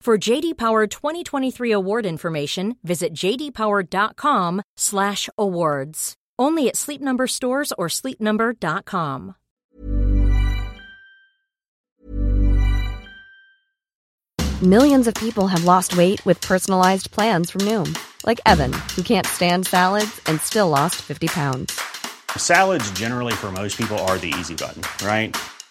For JD Power 2023 award information, visit jdpower.com/awards. Only at Sleep Number stores or sleepnumber.com. Millions of people have lost weight with personalized plans from Noom, like Evan, who can't stand salads and still lost 50 pounds. Salads, generally, for most people, are the easy button, right?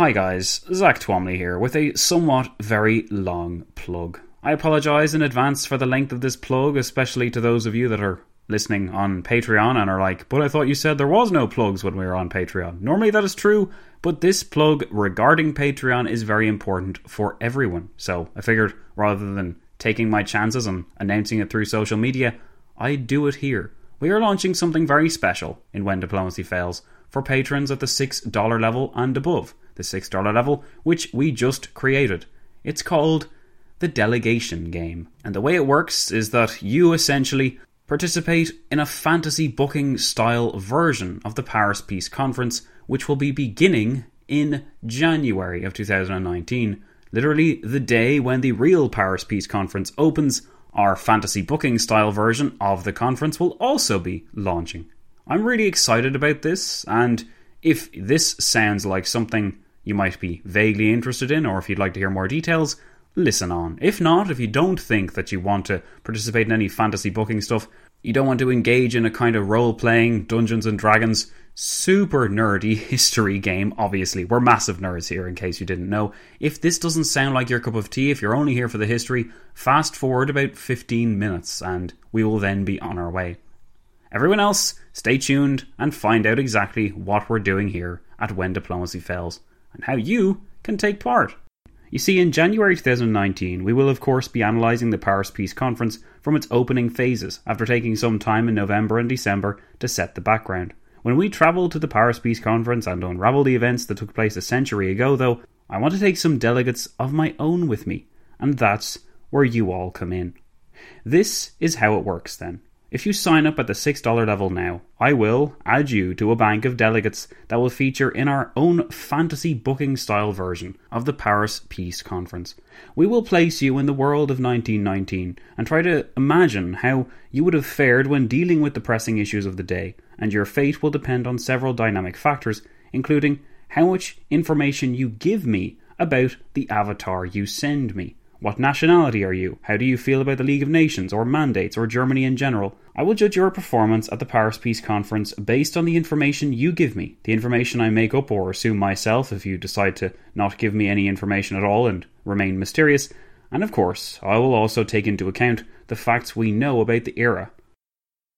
Hi guys, Zach Twamley here with a somewhat very long plug. I apologise in advance for the length of this plug, especially to those of you that are listening on Patreon and are like, but I thought you said there was no plugs when we were on Patreon. Normally that is true, but this plug regarding Patreon is very important for everyone. So I figured rather than taking my chances and announcing it through social media, I'd do it here. We are launching something very special in When Diplomacy Fails for patrons at the $6 level and above. The $6 level, which we just created. It's called the Delegation Game. And the way it works is that you essentially participate in a fantasy booking style version of the Paris Peace Conference, which will be beginning in January of 2019. Literally the day when the real Paris Peace Conference opens our fantasy booking style version of the conference will also be launching. I'm really excited about this, and if this sounds like something you might be vaguely interested in, or if you'd like to hear more details, listen on. If not, if you don't think that you want to participate in any fantasy booking stuff, you don't want to engage in a kind of role playing Dungeons and Dragons super nerdy history game, obviously. We're massive nerds here, in case you didn't know. If this doesn't sound like your cup of tea, if you're only here for the history, fast forward about 15 minutes and we will then be on our way. Everyone else, stay tuned and find out exactly what we're doing here at When Diplomacy Fails and how you can take part. You see, in January 2019, we will of course be analysing the Paris Peace Conference from its opening phases after taking some time in November and December to set the background. When we travel to the Paris Peace Conference and unravel the events that took place a century ago, though, I want to take some delegates of my own with me, and that's where you all come in. This is how it works then. If you sign up at the $6 level now, I will add you to a bank of delegates that will feature in our own fantasy booking style version of the Paris Peace Conference. We will place you in the world of 1919 and try to imagine how you would have fared when dealing with the pressing issues of the day, and your fate will depend on several dynamic factors, including how much information you give me about the avatar you send me. What nationality are you? How do you feel about the League of Nations or mandates or Germany in general? I will judge your performance at the Paris Peace Conference based on the information you give me, the information I make up or assume myself if you decide to not give me any information at all and remain mysterious, and of course, I will also take into account the facts we know about the era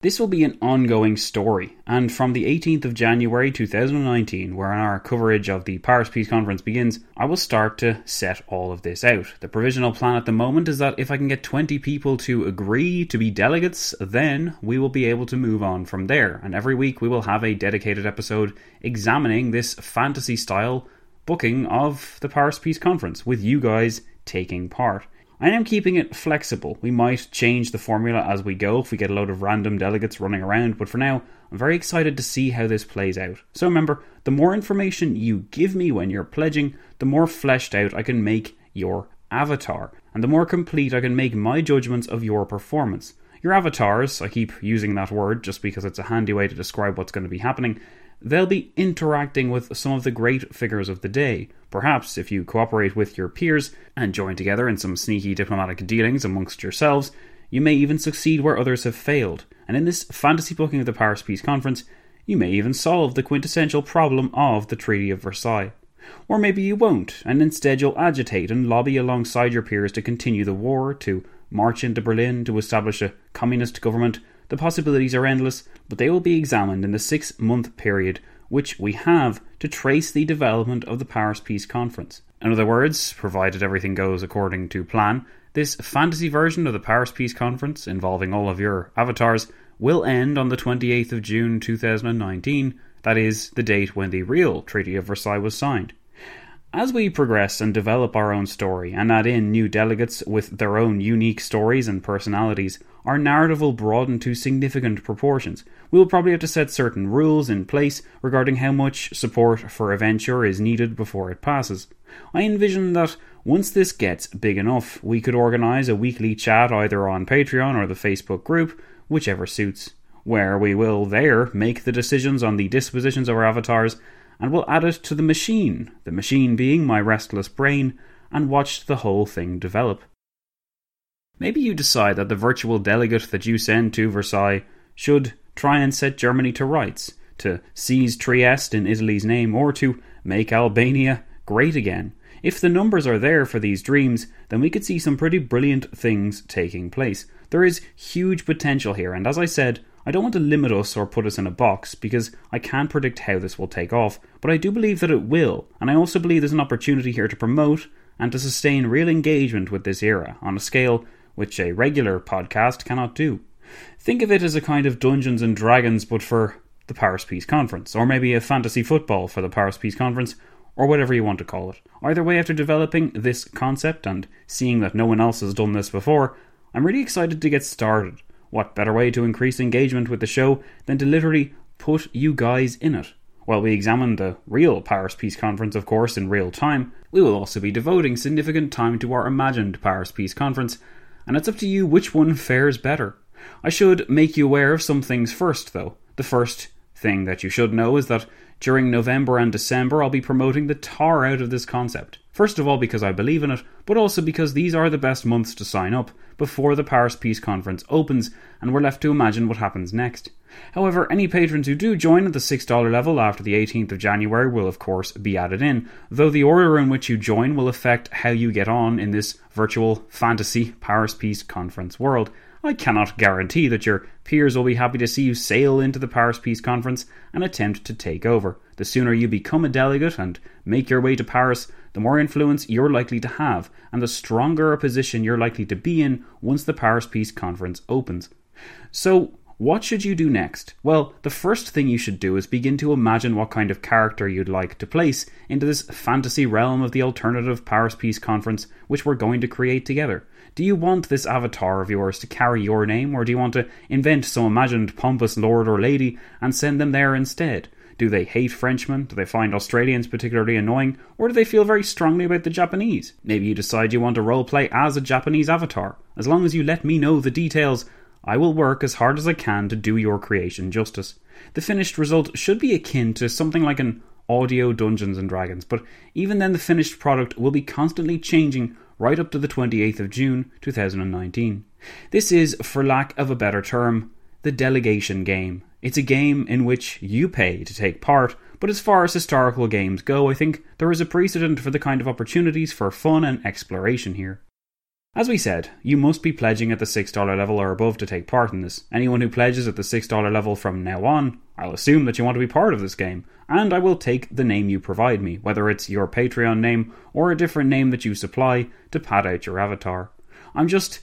this will be an ongoing story, and from the 18th of January 2019, where our coverage of the Paris Peace Conference begins, I will start to set all of this out. The provisional plan at the moment is that if I can get 20 people to agree to be delegates, then we will be able to move on from there. And every week we will have a dedicated episode examining this fantasy style booking of the Paris Peace Conference, with you guys taking part. I am keeping it flexible. We might change the formula as we go if we get a load of random delegates running around, but for now, I'm very excited to see how this plays out. So remember, the more information you give me when you're pledging, the more fleshed out I can make your avatar, and the more complete I can make my judgments of your performance. Your avatars, I keep using that word just because it's a handy way to describe what's going to be happening, they'll be interacting with some of the great figures of the day. Perhaps if you cooperate with your peers and join together in some sneaky diplomatic dealings amongst yourselves, you may even succeed where others have failed. And in this fantasy booking of the Paris Peace Conference, you may even solve the quintessential problem of the Treaty of Versailles. Or maybe you won't, and instead you'll agitate and lobby alongside your peers to continue the war, to march into Berlin, to establish a communist government, the possibilities are endless, but they will be examined in the six month period which we have to trace the development of the Paris Peace Conference. In other words, provided everything goes according to plan, this fantasy version of the Paris Peace Conference, involving all of your avatars, will end on the 28th of June 2019, that is, the date when the real Treaty of Versailles was signed. As we progress and develop our own story and add in new delegates with their own unique stories and personalities, our narrative will broaden to significant proportions. We will probably have to set certain rules in place regarding how much support for a venture is needed before it passes. I envision that once this gets big enough, we could organise a weekly chat either on Patreon or the Facebook group, whichever suits, where we will there make the decisions on the dispositions of our avatars and will add it to the machine, the machine being my restless brain, and watch the whole thing develop. Maybe you decide that the virtual delegate that you send to Versailles should try and set Germany to rights, to seize Trieste in Italy's name, or to make Albania great again. If the numbers are there for these dreams, then we could see some pretty brilliant things taking place. There is huge potential here, and as I said, I don't want to limit us or put us in a box because I can't predict how this will take off, but I do believe that it will, and I also believe there's an opportunity here to promote and to sustain real engagement with this era on a scale which a regular podcast cannot do. Think of it as a kind of Dungeons and Dragons, but for the Paris Peace Conference, or maybe a fantasy football for the Paris Peace Conference, or whatever you want to call it. Either way, after developing this concept and seeing that no one else has done this before, I'm really excited to get started. What better way to increase engagement with the show than to literally put you guys in it? While we examine the real Paris Peace Conference, of course, in real time, we will also be devoting significant time to our imagined Paris Peace Conference, and it's up to you which one fares better. I should make you aware of some things first, though. The first thing that you should know is that during November and December, I'll be promoting the tar out of this concept. First of all, because I believe in it, but also because these are the best months to sign up before the Paris Peace Conference opens and we're left to imagine what happens next. However, any patrons who do join at the $6 level after the 18th of January will, of course, be added in, though the order in which you join will affect how you get on in this virtual fantasy Paris Peace Conference world. I cannot guarantee that your peers will be happy to see you sail into the Paris Peace Conference and attempt to take over. The sooner you become a delegate and make your way to Paris, the more influence you're likely to have, and the stronger a position you're likely to be in once the Paris Peace Conference opens. So, what should you do next? Well, the first thing you should do is begin to imagine what kind of character you'd like to place into this fantasy realm of the alternative Paris Peace Conference which we're going to create together. Do you want this avatar of yours to carry your name, or do you want to invent some imagined pompous lord or lady and send them there instead? Do they hate Frenchmen? Do they find Australians particularly annoying? Or do they feel very strongly about the Japanese? Maybe you decide you want to roleplay as a Japanese avatar. As long as you let me know the details, I will work as hard as I can to do your creation justice. The finished result should be akin to something like an audio Dungeons and Dragons, but even then the finished product will be constantly changing right up to the 28th of June 2019. This is, for lack of a better term, the delegation game, it's a game in which you pay to take part, but as far as historical games go, I think there is a precedent for the kind of opportunities for fun and exploration here. As we said, you must be pledging at the $6 level or above to take part in this. Anyone who pledges at the $6 level from now on, I'll assume that you want to be part of this game, and I will take the name you provide me, whether it's your Patreon name or a different name that you supply to pad out your avatar. I'm just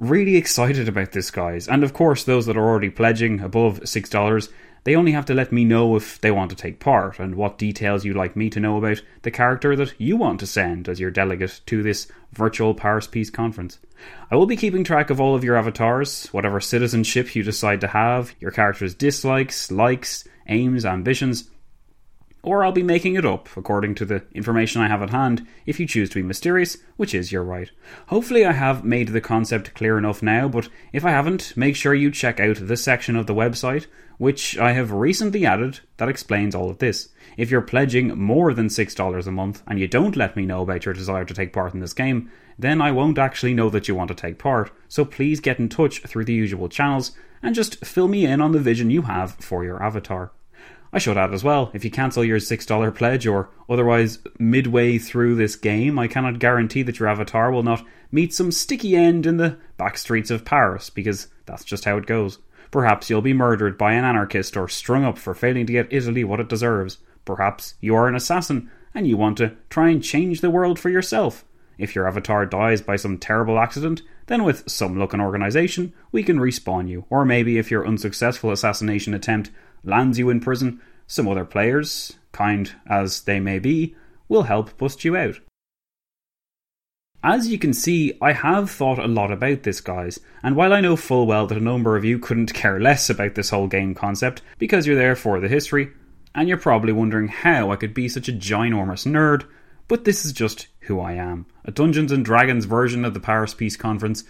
really excited about this, guys. And of course, those that are already pledging above $6, they only have to let me know if they want to take part and what details you'd like me to know about the character that you want to send as your delegate to this virtual Paris Peace Conference. I will be keeping track of all of your avatars, whatever citizenship you decide to have, your character's dislikes, likes, aims, ambitions, or I'll be making it up according to the information I have at hand if you choose to be mysterious, which is your right. Hopefully, I have made the concept clear enough now, but if I haven't, make sure you check out the section of the website which I have recently added that explains all of this. If you're pledging more than $6 a month and you don't let me know about your desire to take part in this game, then I won't actually know that you want to take part. So please get in touch through the usual channels and just fill me in on the vision you have for your avatar. I should add as well, if you cancel your $6 pledge or otherwise midway through this game, I cannot guarantee that your avatar will not meet some sticky end in the back streets of Paris, because that's just how it goes. Perhaps you'll be murdered by an anarchist or strung up for failing to get Italy what it deserves. Perhaps you are an assassin and you want to try and change the world for yourself. If your avatar dies by some terrible accident, then with some luck and organisation, we can respawn you. Or maybe if your unsuccessful assassination attempt lands you in prison, some other players, kind as they may be, will help bust you out. As you can see, I have thought a lot about this, guys, and while I know full well that a number of you couldn't care less about this whole game concept because you're there for the history, and you're probably wondering how I could be such a ginormous nerd, but this is just who I am. A Dungeons and Dragons version of the Paris Peace Conference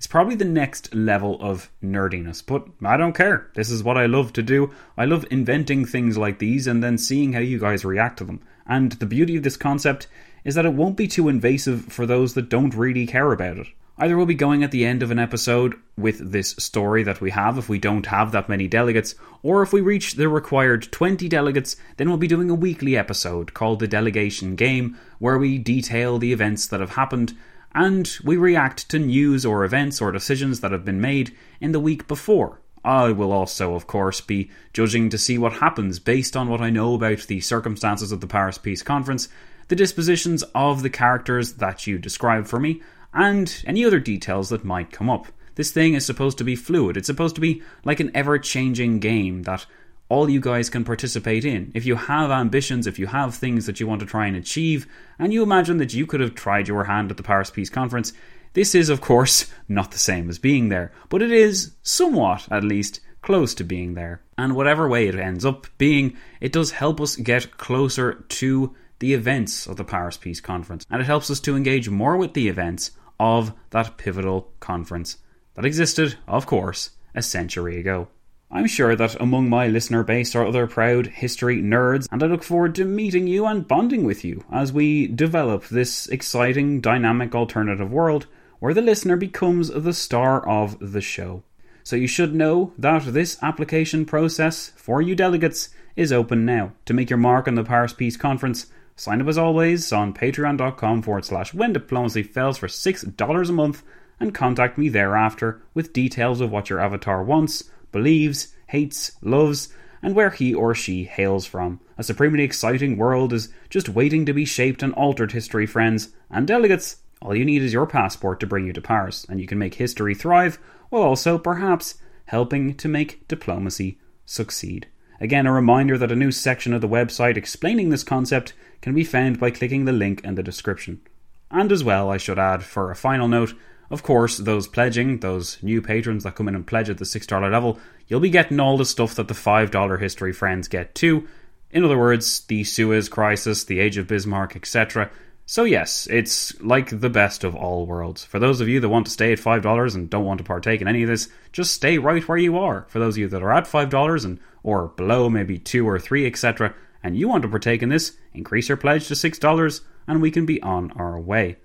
is probably the next level of nerdiness, but I don't care. This is what I love to do. I love inventing things like these and then seeing how you guys react to them. And the beauty of this concept is that it won't be too invasive for those that don't really care about it. Either we'll be going at the end of an episode with this story that we have if we don't have that many delegates, or if we reach the required 20 delegates, then we'll be doing a weekly episode called The Delegation Game, where we detail the events that have happened and we react to news or events or decisions that have been made in the week before. I will also, of course, be judging to see what happens based on what I know about the circumstances of the Paris Peace Conference, the dispositions of the characters that you describe for me, and any other details that might come up. This thing is supposed to be fluid. It's supposed to be like an ever changing game that all you guys can participate in. If you have ambitions, if you have things that you want to try and achieve, and you imagine that you could have tried your hand at the Paris Peace Conference, this is, of course, not the same as being there, but it is somewhat, at least, close to being there. And whatever way it ends up being, it does help us get closer to the events of the Paris Peace Conference, and it helps us to engage more with the events of that pivotal conference that existed, of course, a century ago. I'm sure that among my listener base are other proud history nerds, and I look forward to meeting you and bonding with you as we develop this exciting, dynamic alternative world where the listener becomes the star of the show. So you should know that this application process for you delegates is open now. To make your mark on the Paris Peace Conference, sign up as always on patreon.com forward slash when diplomacy fails for $6 a month and contact me thereafter with details of what your avatar wants believes, hates, loves, and where he or she hails from. A supremely exciting world is just waiting to be shaped and altered, history friends and delegates. All you need is your passport to bring you to Paris, and you can make history thrive while also, perhaps, helping to make diplomacy succeed. Again, a reminder that a new section of the website explaining this concept can be found by clicking the link in the description. And as well, I should add, for a final note, Of course, those pledging, those new patrons that come in and pledge at the $6 level, you'll be getting all the stuff that the $5 history friends get too. In other words, the Suez Crisis, the Age of Bismarck, etc. So, yes, it's like the best of all worlds. For those of you that want to stay at $5 and don't want to partake in any of this, just stay right where you are. For those of you that are at $5 and or below maybe 2 or 3, etc., and you want to partake in this, increase your pledge to $6 and we can be on our way.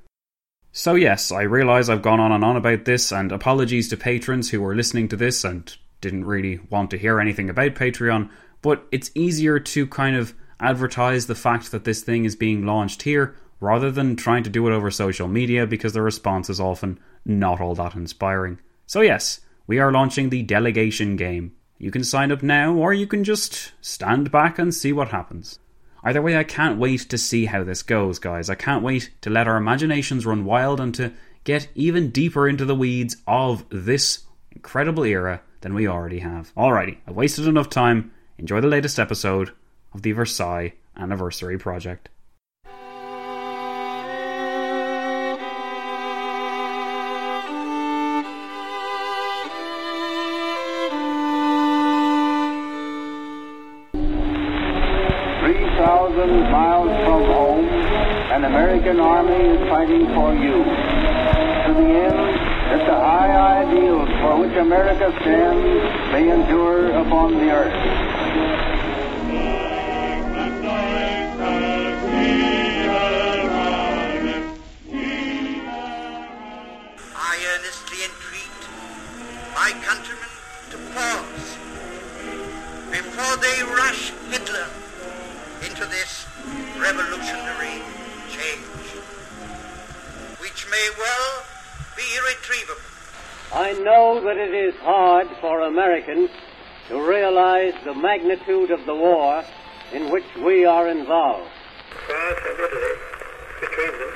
So, yes, I realise I've gone on and on about this, and apologies to patrons who were listening to this and didn't really want to hear anything about Patreon, but it's easier to kind of advertise the fact that this thing is being launched here rather than trying to do it over social media because the response is often not all that inspiring. So, yes, we are launching the delegation game. You can sign up now, or you can just stand back and see what happens. Either way, I can't wait to see how this goes, guys. I can't wait to let our imaginations run wild and to get even deeper into the weeds of this incredible era than we already have. Alrighty, I've wasted enough time. Enjoy the latest episode of the Versailles Anniversary Project. American army is fighting for you. To the end that the high ideals for which America stands may endure upon the earth. I earnestly entreat my countrymen to pause before they rush Hitler into this revolutionary may well be irretrievable. I know that it is hard for Americans to realize the magnitude of the war in which we are involved. France and Italy, between them,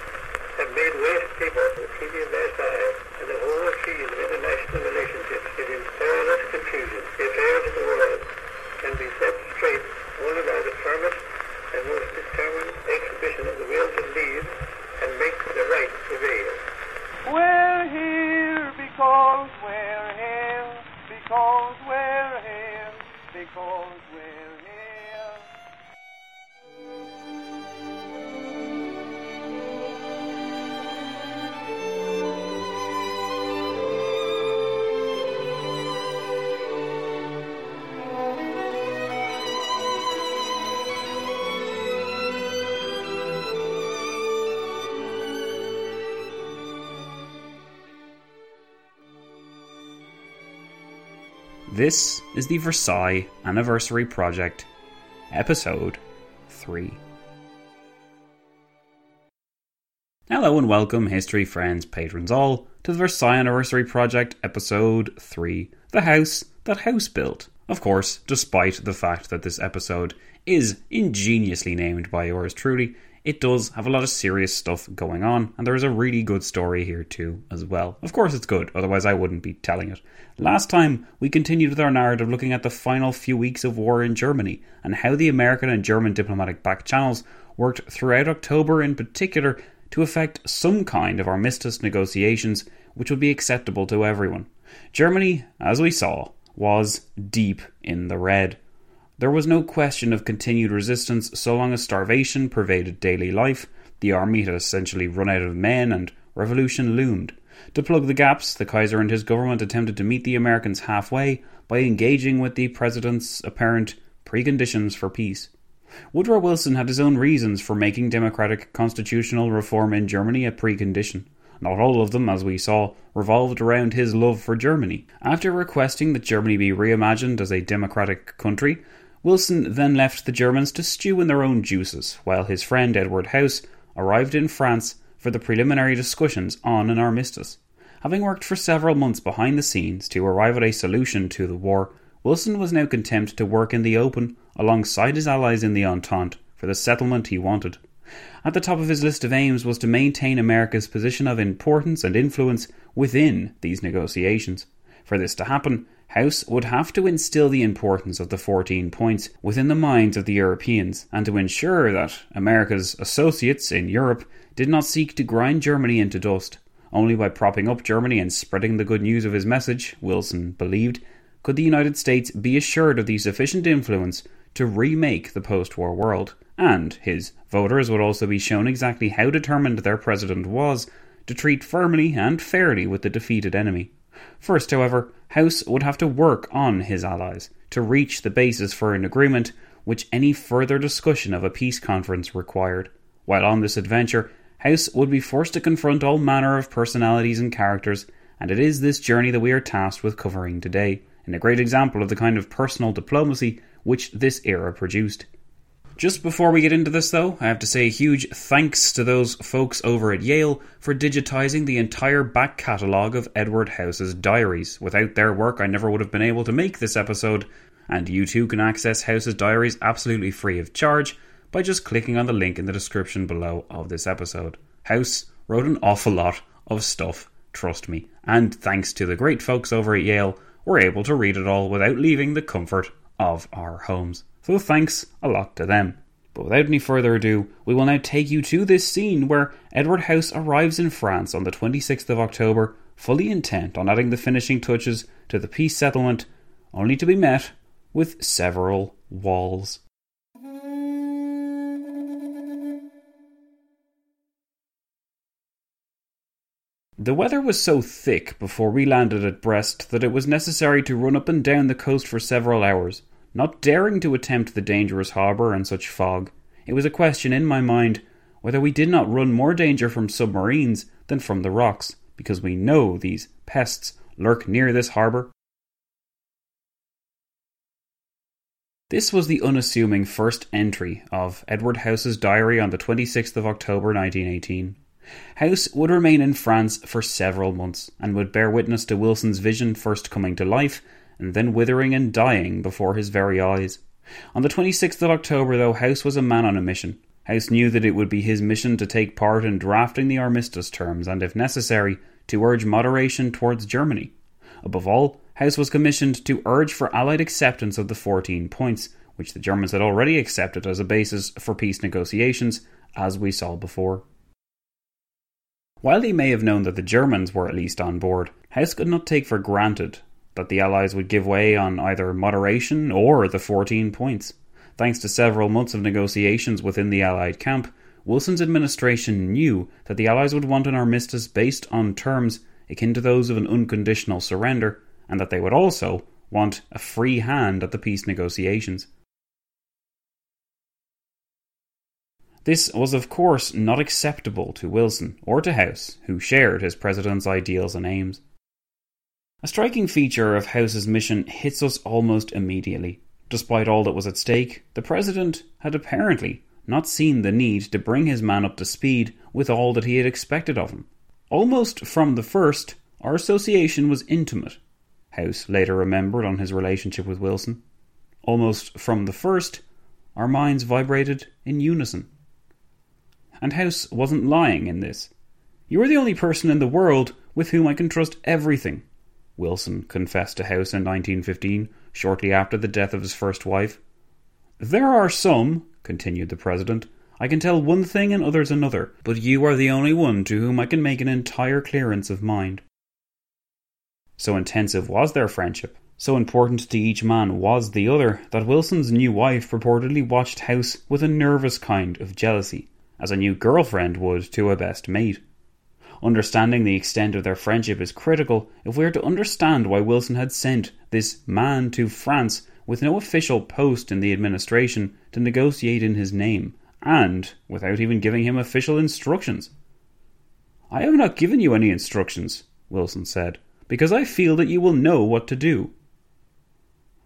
have made waste paper the Treaty of Versailles and the whole field of international relationships is in perilous confusion. The affairs of the world can be set straight only by the firmest and most determined exhibition of the will to lead and make the right prevail. We're here because we're here, because we're here, because we're This is the Versailles Anniversary Project, Episode 3. Hello and welcome, history friends, patrons all, to the Versailles Anniversary Project, Episode 3 The House That House Built. Of course, despite the fact that this episode is ingeniously named by yours truly, it does have a lot of serious stuff going on, and there is a really good story here too, as well. Of course, it's good, otherwise, I wouldn't be telling it. Last time, we continued with our narrative looking at the final few weeks of war in Germany and how the American and German diplomatic back channels worked throughout October in particular to effect some kind of armistice negotiations which would be acceptable to everyone. Germany, as we saw, was deep in the red. There was no question of continued resistance so long as starvation pervaded daily life, the army had essentially run out of men, and revolution loomed. To plug the gaps, the Kaiser and his government attempted to meet the Americans halfway by engaging with the president's apparent preconditions for peace. Woodrow Wilson had his own reasons for making democratic constitutional reform in Germany a precondition. Not all of them, as we saw, revolved around his love for Germany. After requesting that Germany be reimagined as a democratic country, Wilson then left the Germans to stew in their own juices, while his friend Edward House arrived in France for the preliminary discussions on an armistice. Having worked for several months behind the scenes to arrive at a solution to the war, Wilson was now content to work in the open alongside his allies in the Entente for the settlement he wanted. At the top of his list of aims was to maintain America's position of importance and influence within these negotiations. For this to happen, House would have to instill the importance of the 14 points within the minds of the Europeans and to ensure that America's associates in Europe did not seek to grind Germany into dust. Only by propping up Germany and spreading the good news of his message, Wilson believed, could the United States be assured of the sufficient influence to remake the post war world, and his voters would also be shown exactly how determined their president was to treat firmly and fairly with the defeated enemy. First, however, House would have to work on his allies to reach the basis for an agreement which any further discussion of a peace conference required. While on this adventure, House would be forced to confront all manner of personalities and characters, and it is this journey that we are tasked with covering today, in a great example of the kind of personal diplomacy which this era produced. Just before we get into this, though, I have to say a huge thanks to those folks over at Yale for digitizing the entire back catalogue of Edward House's diaries. Without their work, I never would have been able to make this episode, and you too can access House's diaries absolutely free of charge by just clicking on the link in the description below of this episode. House wrote an awful lot of stuff, trust me, and thanks to the great folks over at Yale, we're able to read it all without leaving the comfort of our homes. So thanks a lot to them. But without any further ado, we will now take you to this scene where Edward House arrives in France on the 26th of October, fully intent on adding the finishing touches to the peace settlement, only to be met with several walls. The weather was so thick before we landed at Brest that it was necessary to run up and down the coast for several hours not daring to attempt the dangerous harbour in such fog. It was a question in my mind whether we did not run more danger from submarines than from the rocks, because we know these pests lurk near this harbour. This was the unassuming first entry of Edward House's diary on the 26th of October 1918. House would remain in France for several months and would bear witness to Wilson's vision first coming to life and then withering and dying before his very eyes. On the 26th of October, though, House was a man on a mission. House knew that it would be his mission to take part in drafting the armistice terms and, if necessary, to urge moderation towards Germany. Above all, House was commissioned to urge for Allied acceptance of the 14 points, which the Germans had already accepted as a basis for peace negotiations, as we saw before. While he may have known that the Germans were at least on board, House could not take for granted that the Allies would give way on either moderation or the 14 points. Thanks to several months of negotiations within the Allied camp, Wilson's administration knew that the Allies would want an armistice based on terms akin to those of an unconditional surrender, and that they would also want a free hand at the peace negotiations. This was, of course, not acceptable to Wilson or to House, who shared his president's ideals and aims. A striking feature of House's mission hits us almost immediately. Despite all that was at stake, the President had apparently not seen the need to bring his man up to speed with all that he had expected of him. Almost from the first, our association was intimate, House later remembered on his relationship with Wilson. Almost from the first, our minds vibrated in unison. And House wasn't lying in this. You are the only person in the world with whom I can trust everything, Wilson confessed to House in 1915, shortly after the death of his first wife. There are some, continued the President, I can tell one thing and others another, but you are the only one to whom I can make an entire clearance of mind. So intensive was their friendship, so important to each man was the other, that Wilson's new wife purportedly watched House with a nervous kind of jealousy, as a new girlfriend would to a best mate. Understanding the extent of their friendship is critical if we are to understand why Wilson had sent this man to France with no official post in the administration to negotiate in his name, and without even giving him official instructions. I have not given you any instructions, Wilson said, because I feel that you will know what to do.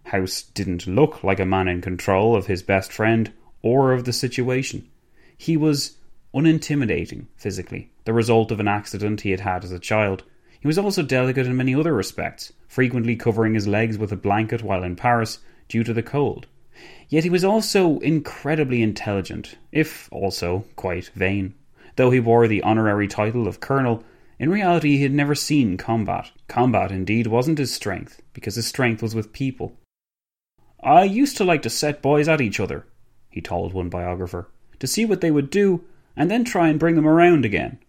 House didn't look like a man in control of his best friend or of the situation. He was unintimidating physically, the result of an accident he had had as a child. He was also delicate in many other respects, frequently covering his legs with a blanket while in Paris due to the cold. Yet he was also incredibly intelligent, if also quite vain. Though he bore the honorary title of colonel, in reality he had never seen combat. Combat, indeed, wasn't his strength, because his strength was with people. I used to like to set boys at each other, he told one biographer, to see what they would do and then try and bring them around again.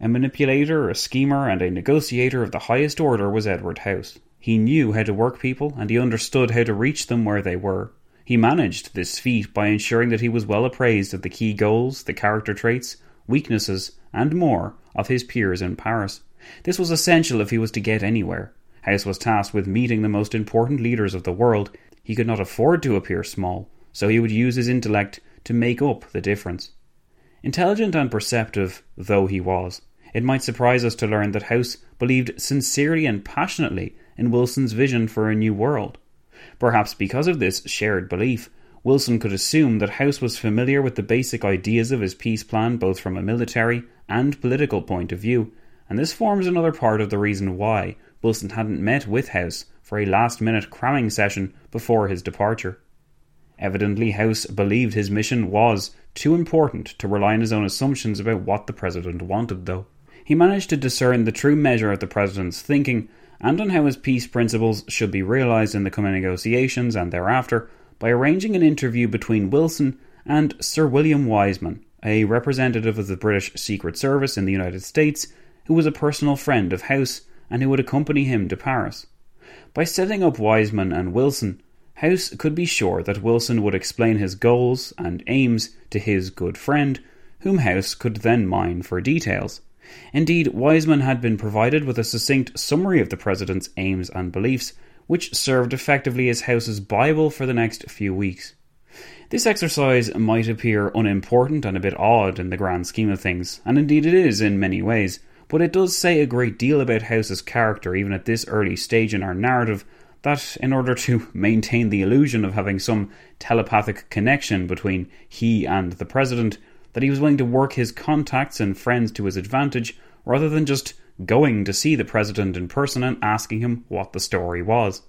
A manipulator, a schemer, and a negotiator of the highest order was Edward House. He knew how to work people, and he understood how to reach them where they were. He managed this feat by ensuring that he was well appraised of the key goals, the character traits, weaknesses, and more of his peers in Paris. This was essential if he was to get anywhere. House was tasked with meeting the most important leaders of the world. He could not afford to appear small, so he would use his intellect to make up the difference. Intelligent and perceptive though he was, it might surprise us to learn that House believed sincerely and passionately in Wilson's vision for a new world. Perhaps because of this shared belief, Wilson could assume that House was familiar with the basic ideas of his peace plan both from a military and political point of view, and this forms another part of the reason why Wilson hadn't met with House for a last minute cramming session before his departure. Evidently, House believed his mission was too important to rely on his own assumptions about what the president wanted, though. He managed to discern the true measure of the president's thinking and on how his peace principles should be realised in the coming negotiations and thereafter by arranging an interview between Wilson and Sir William Wiseman, a representative of the British Secret Service in the United States who was a personal friend of House and who would accompany him to Paris. By setting up Wiseman and Wilson, House could be sure that Wilson would explain his goals and aims to his good friend, whom House could then mine for details. Indeed, Wiseman had been provided with a succinct summary of the President's aims and beliefs, which served effectively as House's Bible for the next few weeks. This exercise might appear unimportant and a bit odd in the grand scheme of things, and indeed it is in many ways, but it does say a great deal about House's character even at this early stage in our narrative that in order to maintain the illusion of having some telepathic connection between he and the president, that he was willing to work his contacts and friends to his advantage rather than just going to see the president in person and asking him what the story was.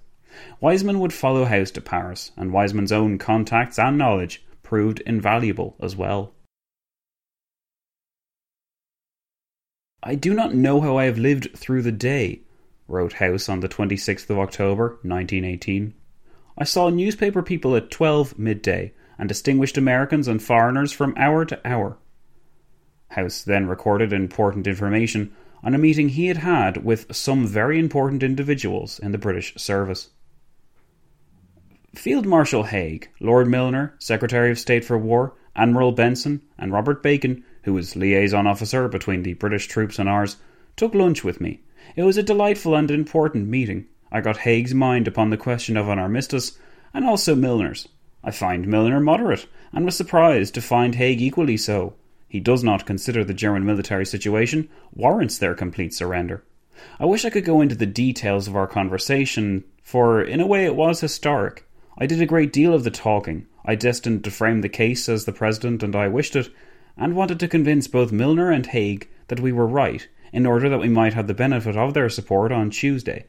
Wiseman would follow House to Paris, and Wiseman's own contacts and knowledge proved invaluable as well. I do not know how I have lived through the day, wrote House on the 26th of October, 1918. I saw newspaper people at 12 midday and distinguished Americans and foreigners from hour to hour. House then recorded important information on a meeting he had had with some very important individuals in the British service. Field Marshal Haig, Lord Milner, Secretary of State for War, Admiral Benson, and Robert Bacon, who was liaison officer between the British troops and ours, took lunch with me. It was a delightful and important meeting. I got Haig's mind upon the question of an armistice, and also Milner's. I find Milner moderate, and was surprised to find Haig equally so. He does not consider the German military situation warrants their complete surrender. I wish I could go into the details of our conversation, for in a way it was historic. I did a great deal of the talking. I destined to frame the case as the President and I wished it, and wanted to convince both Milner and Haig that we were right, in order that we might have the benefit of their support on Tuesday.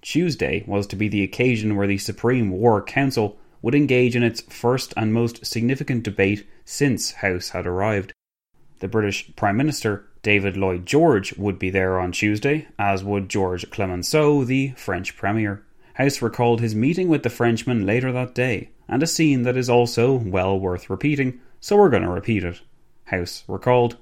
Tuesday was to be the occasion where the Supreme War Council would engage in its first and most significant debate since House had arrived. The British Prime Minister, David Lloyd George, would be there on Tuesday, as would George Clemenceau, the French Premier. House recalled his meeting with the Frenchman later that day, and a scene that is also well worth repeating, so we're going to repeat it. House recalled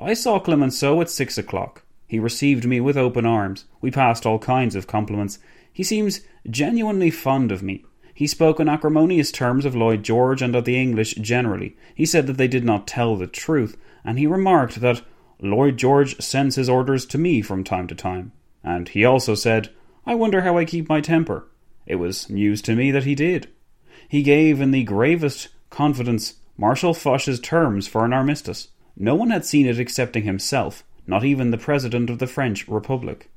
I saw Clemenceau at six o'clock. He received me with open arms. We passed all kinds of compliments. He seems genuinely fond of me. He spoke in acrimonious terms of Lloyd George and of the English generally. He said that they did not tell the truth, and he remarked that Lloyd George sends his orders to me from time to time. And he also said, I wonder how I keep my temper. It was news to me that he did. He gave in the gravest confidence Marshal Foch's terms for an armistice. No one had seen it excepting himself, not even the President of the French Republic.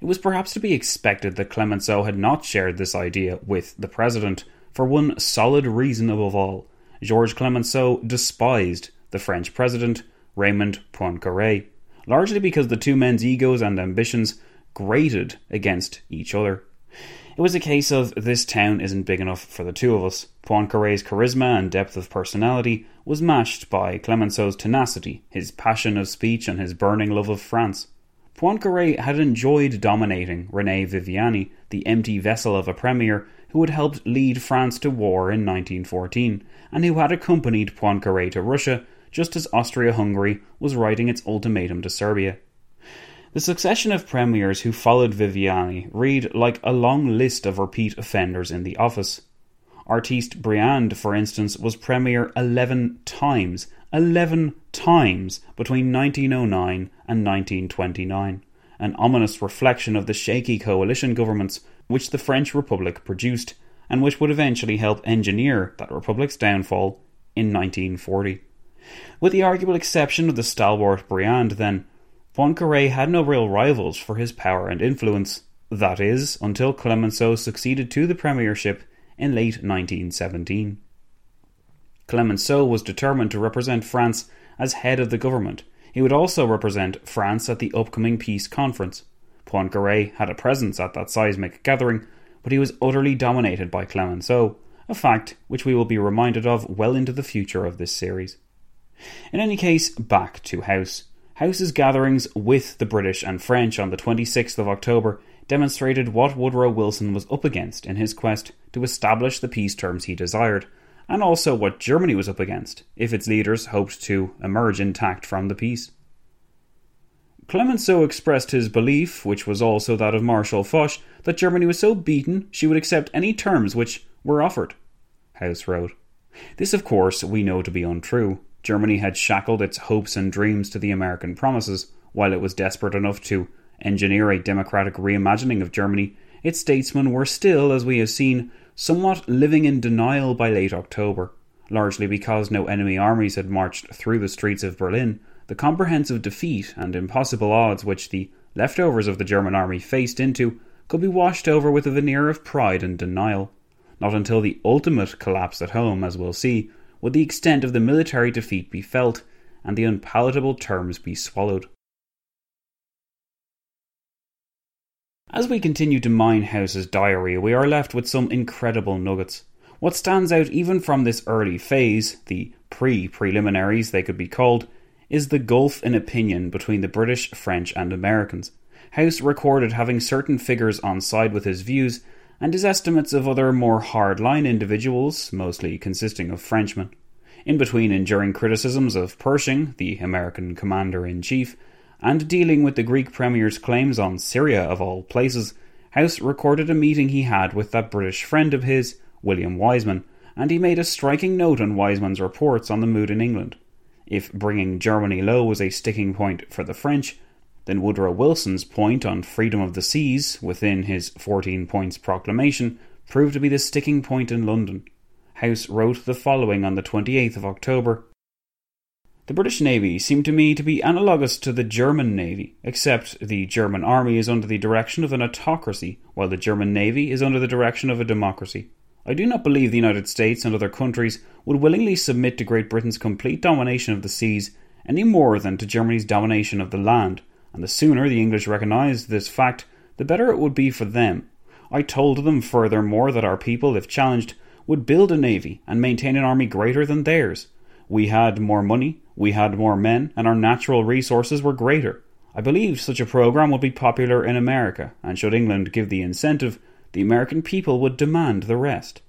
It was perhaps to be expected that Clemenceau had not shared this idea with the President, for one solid reason above all. Georges Clemenceau despised the French President, Raymond Poincaré, largely because the two men's egos and ambitions grated against each other. It was a case of this town isn't big enough for the two of us. Poincaré's charisma and depth of personality was matched by Clemenceau's tenacity, his passion of speech, and his burning love of France. Poincaré had enjoyed dominating Rene Viviani, the empty vessel of a premier who had helped lead France to war in 1914 and who had accompanied Poincaré to Russia just as Austria Hungary was writing its ultimatum to Serbia. The succession of premiers who followed Viviani read like a long list of repeat offenders in the office. Aristide Briand, for instance, was premier 11 times, 11 times between 1909 and 1929, an ominous reflection of the shaky coalition governments which the French Republic produced and which would eventually help engineer that republic's downfall in 1940. With the arguable exception of the stalwart Briand, then, Poincaré had no real rivals for his power and influence, that is, until Clemenceau succeeded to the premiership in late 1917. Clemenceau was determined to represent France as head of the government. He would also represent France at the upcoming peace conference. Poincaré had a presence at that seismic gathering, but he was utterly dominated by Clemenceau, a fact which we will be reminded of well into the future of this series. In any case, back to House. House's gatherings with the British and French on the 26th of October demonstrated what Woodrow Wilson was up against in his quest to establish the peace terms he desired, and also what Germany was up against if its leaders hoped to emerge intact from the peace. Clemenceau expressed his belief, which was also that of Marshal Foch, that Germany was so beaten she would accept any terms which were offered. House wrote. This, of course, we know to be untrue. Germany had shackled its hopes and dreams to the American promises, while it was desperate enough to engineer a democratic reimagining of Germany. Its statesmen were still, as we have seen, somewhat living in denial by late October, largely because no enemy armies had marched through the streets of Berlin. The comprehensive defeat and impossible odds which the leftovers of the German army faced into could be washed over with a veneer of pride and denial. Not until the ultimate collapse at home, as we'll see, would the extent of the military defeat be felt and the unpalatable terms be swallowed. As we continue to mine House's diary, we are left with some incredible nuggets. What stands out even from this early phase, the pre preliminaries they could be called, is the gulf in opinion between the British, French, and Americans. House recorded having certain figures on side with his views and his estimates of other more hard-line individuals, mostly consisting of Frenchmen. In between enduring criticisms of Pershing, the American commander-in-chief, and dealing with the Greek premier's claims on Syria of all places, House recorded a meeting he had with that British friend of his, William Wiseman, and he made a striking note on Wiseman's reports on the mood in England. If bringing Germany low was a sticking point for the French, then Woodrow Wilson's point on freedom of the seas within his 14 points proclamation proved to be the sticking point in London. House wrote the following on the 28th of October. The British Navy seemed to me to be analogous to the German Navy, except the German Army is under the direction of an autocracy, while the German Navy is under the direction of a democracy. I do not believe the United States and other countries would willingly submit to Great Britain's complete domination of the seas any more than to Germany's domination of the land, and the sooner the English recognised this fact, the better it would be for them. I told them furthermore that our people, if challenged, would build a navy and maintain an army greater than theirs. We had more money, we had more men, and our natural resources were greater. I believed such a program would be popular in America, and should England give the incentive, the American people would demand the rest.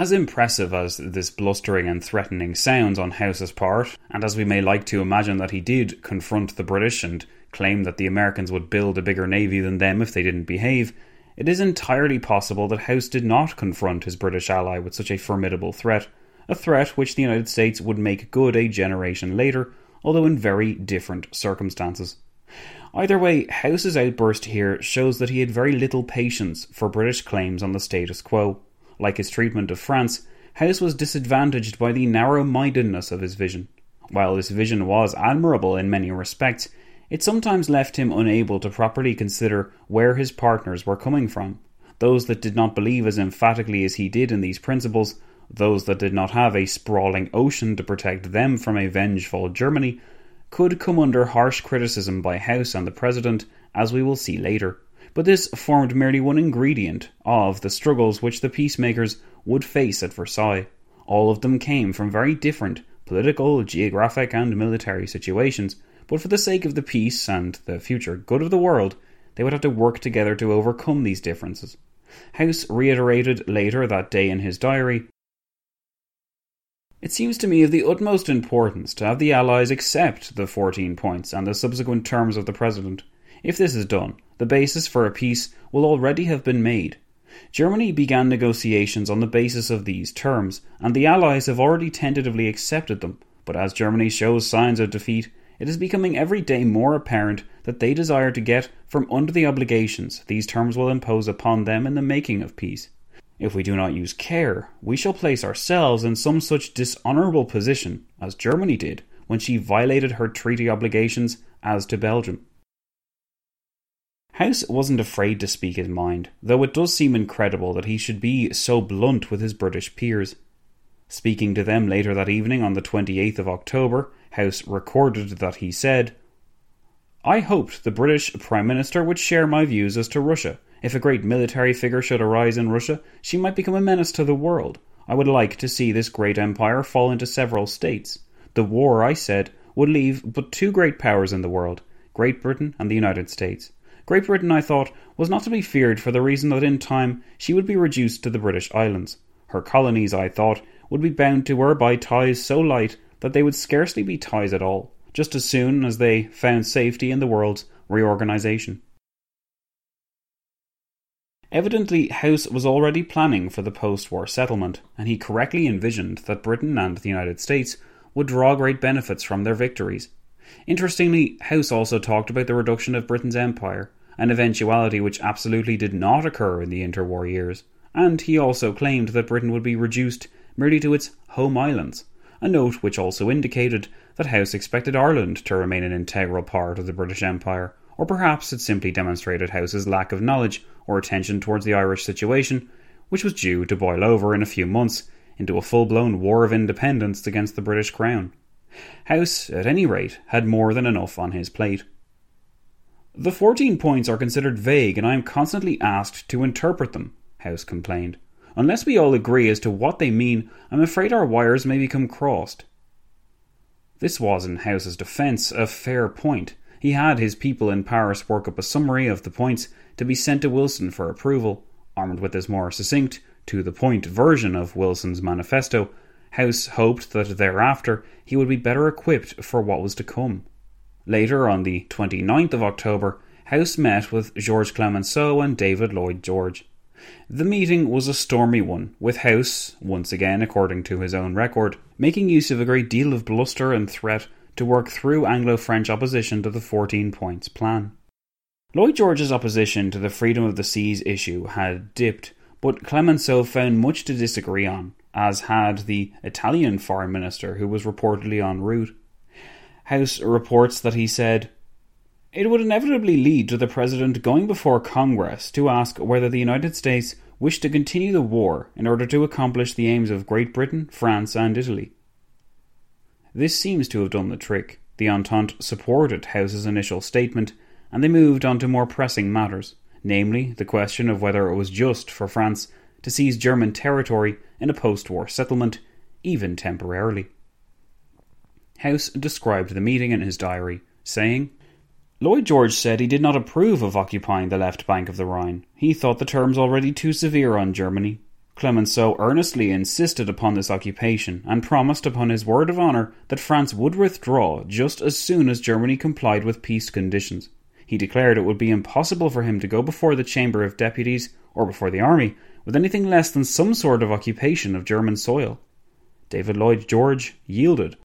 As impressive as this blustering and threatening sounds on House's part, and as we may like to imagine that he did confront the British and claim that the Americans would build a bigger navy than them if they didn't behave, it is entirely possible that House did not confront his British ally with such a formidable threat, a threat which the United States would make good a generation later, although in very different circumstances. Either way, House's outburst here shows that he had very little patience for British claims on the status quo. Like his treatment of France, House was disadvantaged by the narrow mindedness of his vision. While this vision was admirable in many respects, it sometimes left him unable to properly consider where his partners were coming from. Those that did not believe as emphatically as he did in these principles, those that did not have a sprawling ocean to protect them from a vengeful Germany, could come under harsh criticism by House and the President, as we will see later but this formed merely one ingredient of the struggles which the peacemakers would face at Versailles. All of them came from very different political, geographic, and military situations, but for the sake of the peace and the future good of the world, they would have to work together to overcome these differences. House reiterated later that day in his diary It seems to me of the utmost importance to have the Allies accept the 14 points and the subsequent terms of the President. If this is done, the basis for a peace will already have been made. Germany began negotiations on the basis of these terms, and the Allies have already tentatively accepted them. But as Germany shows signs of defeat, it is becoming every day more apparent that they desire to get from under the obligations these terms will impose upon them in the making of peace. If we do not use care, we shall place ourselves in some such dishonourable position as Germany did when she violated her treaty obligations as to Belgium. House wasn't afraid to speak his mind, though it does seem incredible that he should be so blunt with his British peers. Speaking to them later that evening on the 28th of October, House recorded that he said, I hoped the British Prime Minister would share my views as to Russia. If a great military figure should arise in Russia, she might become a menace to the world. I would like to see this great empire fall into several states. The war, I said, would leave but two great powers in the world Great Britain and the United States. Great Britain, I thought, was not to be feared for the reason that in time she would be reduced to the British Islands. Her colonies, I thought, would be bound to her by ties so light that they would scarcely be ties at all, just as soon as they found safety in the world's reorganisation. Evidently, House was already planning for the post war settlement, and he correctly envisioned that Britain and the United States would draw great benefits from their victories. Interestingly, House also talked about the reduction of Britain's empire, an eventuality which absolutely did not occur in the interwar years, and he also claimed that Britain would be reduced merely to its home islands, a note which also indicated that House expected Ireland to remain an integral part of the British Empire, or perhaps it simply demonstrated House's lack of knowledge or attention towards the Irish situation, which was due to boil over in a few months into a full blown war of independence against the British Crown. House, at any rate, had more than enough on his plate. The 14 points are considered vague, and I am constantly asked to interpret them, House complained. Unless we all agree as to what they mean, I'm afraid our wires may become crossed. This was, in House's defence, a fair point. He had his people in Paris work up a summary of the points to be sent to Wilson for approval. Armed with this more succinct, to the point version of Wilson's manifesto, House hoped that thereafter he would be better equipped for what was to come. Later, on the 29th of October, House met with Georges Clemenceau and David Lloyd George. The meeting was a stormy one, with House, once again according to his own record, making use of a great deal of bluster and threat to work through Anglo French opposition to the 14 points plan. Lloyd George's opposition to the freedom of the seas issue had dipped, but Clemenceau found much to disagree on, as had the Italian foreign minister who was reportedly en route. House reports that he said, It would inevitably lead to the President going before Congress to ask whether the United States wished to continue the war in order to accomplish the aims of Great Britain, France, and Italy. This seems to have done the trick. The Entente supported House's initial statement, and they moved on to more pressing matters, namely the question of whether it was just for France to seize German territory in a post war settlement, even temporarily. House described the meeting in his diary, saying, Lloyd George said he did not approve of occupying the left bank of the Rhine. He thought the terms already too severe on Germany. Clemenceau earnestly insisted upon this occupation and promised upon his word of honour that France would withdraw just as soon as Germany complied with peace conditions. He declared it would be impossible for him to go before the Chamber of Deputies or before the army with anything less than some sort of occupation of German soil. David Lloyd George yielded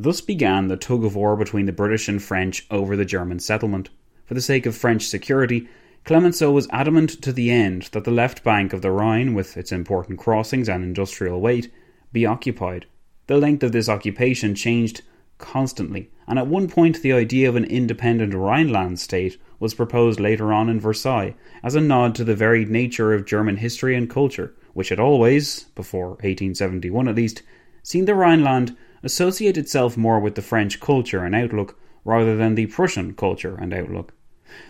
Thus began the tug of war between the British and French over the German settlement. For the sake of French security, Clemenceau was adamant to the end that the left bank of the Rhine, with its important crossings and industrial weight, be occupied. The length of this occupation changed constantly, and at one point the idea of an independent Rhineland state was proposed later on in Versailles as a nod to the varied nature of German history and culture, which had always, before 1871 at least, seen the Rhineland associate itself more with the French culture and outlook rather than the Prussian culture and outlook.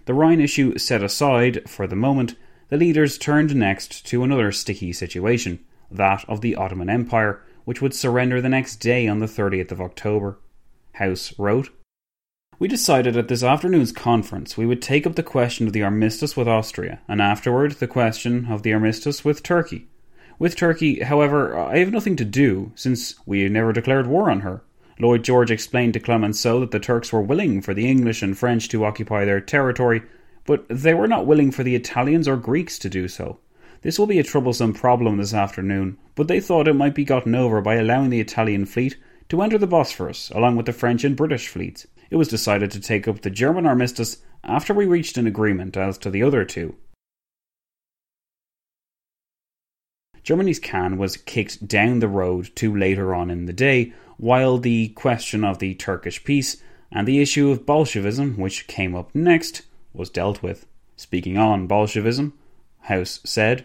The Rhine issue set aside, for the moment, the leaders turned next to another sticky situation, that of the Ottoman Empire, which would surrender the next day on the 30th of October. House wrote, we decided at this afternoon's conference we would take up the question of the armistice with Austria, and afterward the question of the armistice with Turkey. With Turkey, however, I have nothing to do, since we never declared war on her. Lloyd George explained to Clemenceau that the Turks were willing for the English and French to occupy their territory, but they were not willing for the Italians or Greeks to do so. This will be a troublesome problem this afternoon, but they thought it might be gotten over by allowing the Italian fleet to enter the Bosphorus along with the French and British fleets it was decided to take up the German armistice after we reached an agreement as to the other two. Germany's can was kicked down the road to later on in the day, while the question of the Turkish peace and the issue of Bolshevism, which came up next, was dealt with. Speaking on Bolshevism, House said,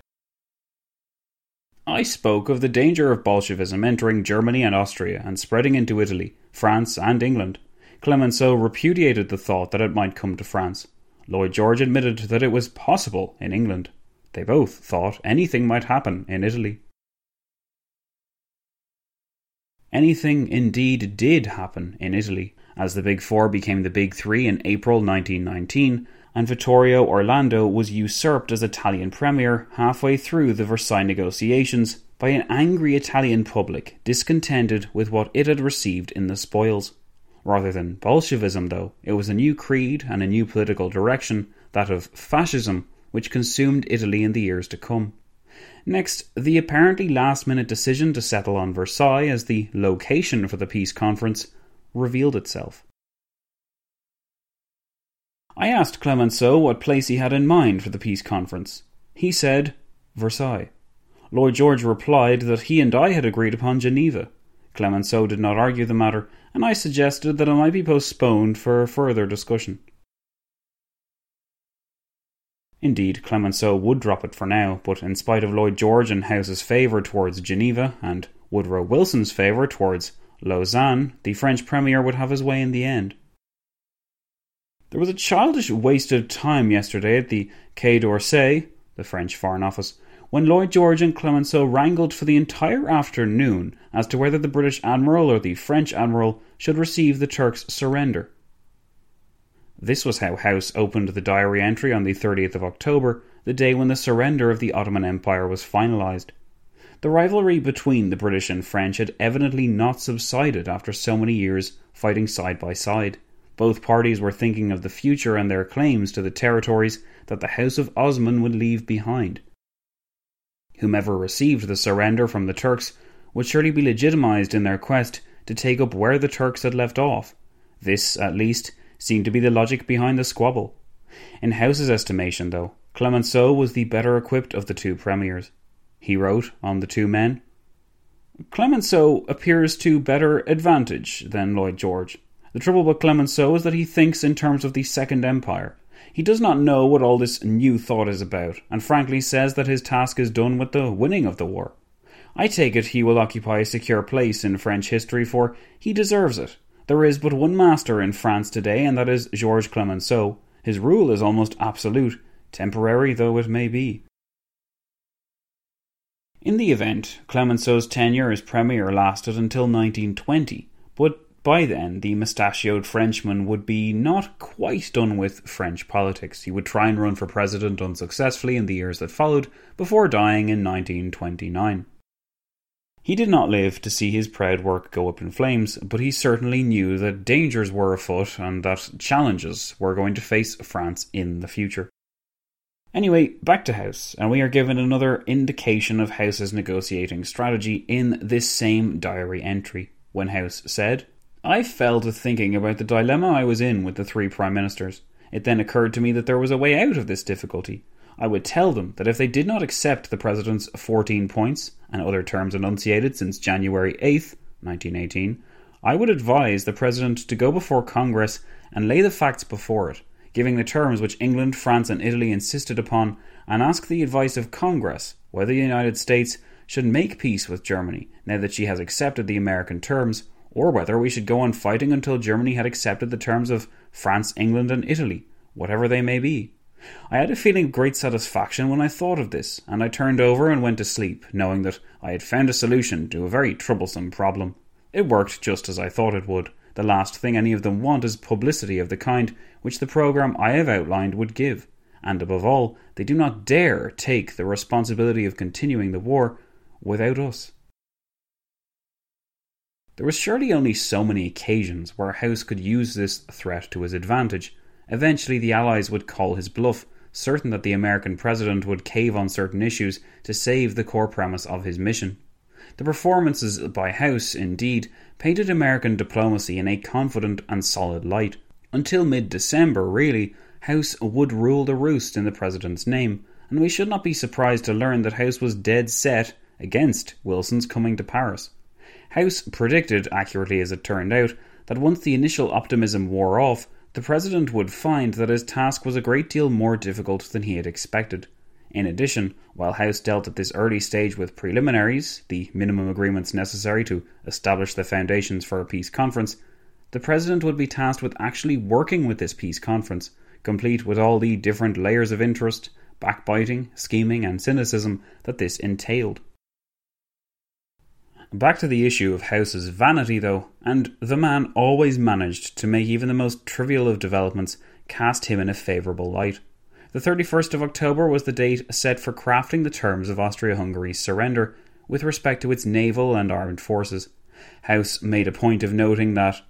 I spoke of the danger of Bolshevism entering Germany and Austria and spreading into Italy, France, and England. Clemenceau repudiated the thought that it might come to France. Lloyd George admitted that it was possible in England. They both thought anything might happen in Italy. Anything indeed did happen in Italy, as the Big Four became the Big Three in April 1919, and Vittorio Orlando was usurped as Italian premier halfway through the Versailles negotiations by an angry Italian public discontented with what it had received in the spoils. Rather than Bolshevism, though, it was a new creed and a new political direction, that of fascism, which consumed Italy in the years to come. Next, the apparently last minute decision to settle on Versailles as the location for the peace conference revealed itself. I asked Clemenceau what place he had in mind for the peace conference. He said, Versailles. Lloyd George replied that he and I had agreed upon Geneva. Clemenceau did not argue the matter, and I suggested that it might be postponed for further discussion. Indeed, Clemenceau would drop it for now, but in spite of Lloyd George and House's favour towards Geneva and Woodrow Wilson's favour towards Lausanne, the French premier would have his way in the end. There was a childish waste of time yesterday at the Quai d'Orsay, the French Foreign Office, when Lloyd George and Clemenceau wrangled for the entire afternoon as to whether the British Admiral or the French Admiral should receive the Turks' surrender. This was how House opened the diary entry on the 30th of October, the day when the surrender of the Ottoman Empire was finalised. The rivalry between the British and French had evidently not subsided after so many years fighting side by side. Both parties were thinking of the future and their claims to the territories that the House of Osman would leave behind. Whomever received the surrender from the Turks would surely be legitimized in their quest to take up where the Turks had left off. This, at least, seemed to be the logic behind the squabble. In House's estimation, though, Clemenceau was the better equipped of the two premiers. He wrote on the two men Clemenceau appears to better advantage than Lloyd George. The trouble with Clemenceau is that he thinks in terms of the Second Empire, he does not know what all this new thought is about, and frankly says that his task is done with the winning of the war. I take it he will occupy a secure place in French history, for he deserves it. There is but one master in France today, and that is Georges Clemenceau. His rule is almost absolute, temporary though it may be. In the event, Clemenceau's tenure as premier lasted until 1920, but by then, the mustachioed Frenchman would be not quite done with French politics. He would try and run for president unsuccessfully in the years that followed, before dying in 1929. He did not live to see his proud work go up in flames, but he certainly knew that dangers were afoot and that challenges were going to face France in the future. Anyway, back to House, and we are given another indication of House's negotiating strategy in this same diary entry, when House said, I fell to thinking about the dilemma I was in with the three Prime Ministers. It then occurred to me that there was a way out of this difficulty. I would tell them that if they did not accept the President's 14 points and other terms enunciated since January 8, 1918, I would advise the President to go before Congress and lay the facts before it, giving the terms which England, France, and Italy insisted upon, and ask the advice of Congress whether the United States should make peace with Germany now that she has accepted the American terms or whether we should go on fighting until Germany had accepted the terms of France, England, and Italy, whatever they may be. I had a feeling of great satisfaction when I thought of this, and I turned over and went to sleep, knowing that I had found a solution to a very troublesome problem. It worked just as I thought it would. The last thing any of them want is publicity of the kind which the programme I have outlined would give, and above all, they do not dare take the responsibility of continuing the war without us. There was surely only so many occasions where House could use this threat to his advantage. Eventually, the Allies would call his bluff, certain that the American president would cave on certain issues to save the core premise of his mission. The performances by House, indeed, painted American diplomacy in a confident and solid light. Until mid December, really, House would rule the roost in the president's name, and we should not be surprised to learn that House was dead set against Wilson's coming to Paris. House predicted, accurately as it turned out, that once the initial optimism wore off, the president would find that his task was a great deal more difficult than he had expected. In addition, while House dealt at this early stage with preliminaries, the minimum agreements necessary to establish the foundations for a peace conference, the president would be tasked with actually working with this peace conference, complete with all the different layers of interest, backbiting, scheming, and cynicism that this entailed. Back to the issue of House's vanity, though, and the man always managed to make even the most trivial of developments cast him in a favourable light. The 31st of October was the date set for crafting the terms of Austria Hungary's surrender with respect to its naval and armed forces. House made a point of noting that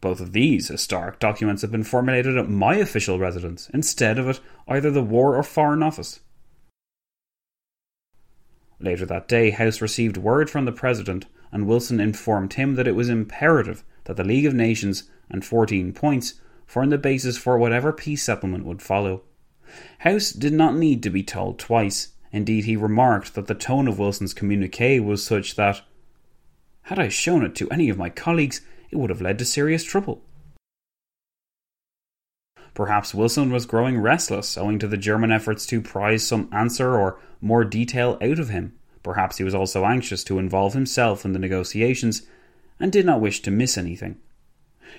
both of these historic documents have been formulated at my official residence instead of at either the War or Foreign Office. Later that day, House received word from the President, and Wilson informed him that it was imperative that the League of Nations and 14 points form the basis for whatever peace settlement would follow. House did not need to be told twice. Indeed, he remarked that the tone of Wilson's communique was such that, had I shown it to any of my colleagues, it would have led to serious trouble. Perhaps Wilson was growing restless owing to the German efforts to prize some answer or more detail out of him. Perhaps he was also anxious to involve himself in the negotiations and did not wish to miss anything.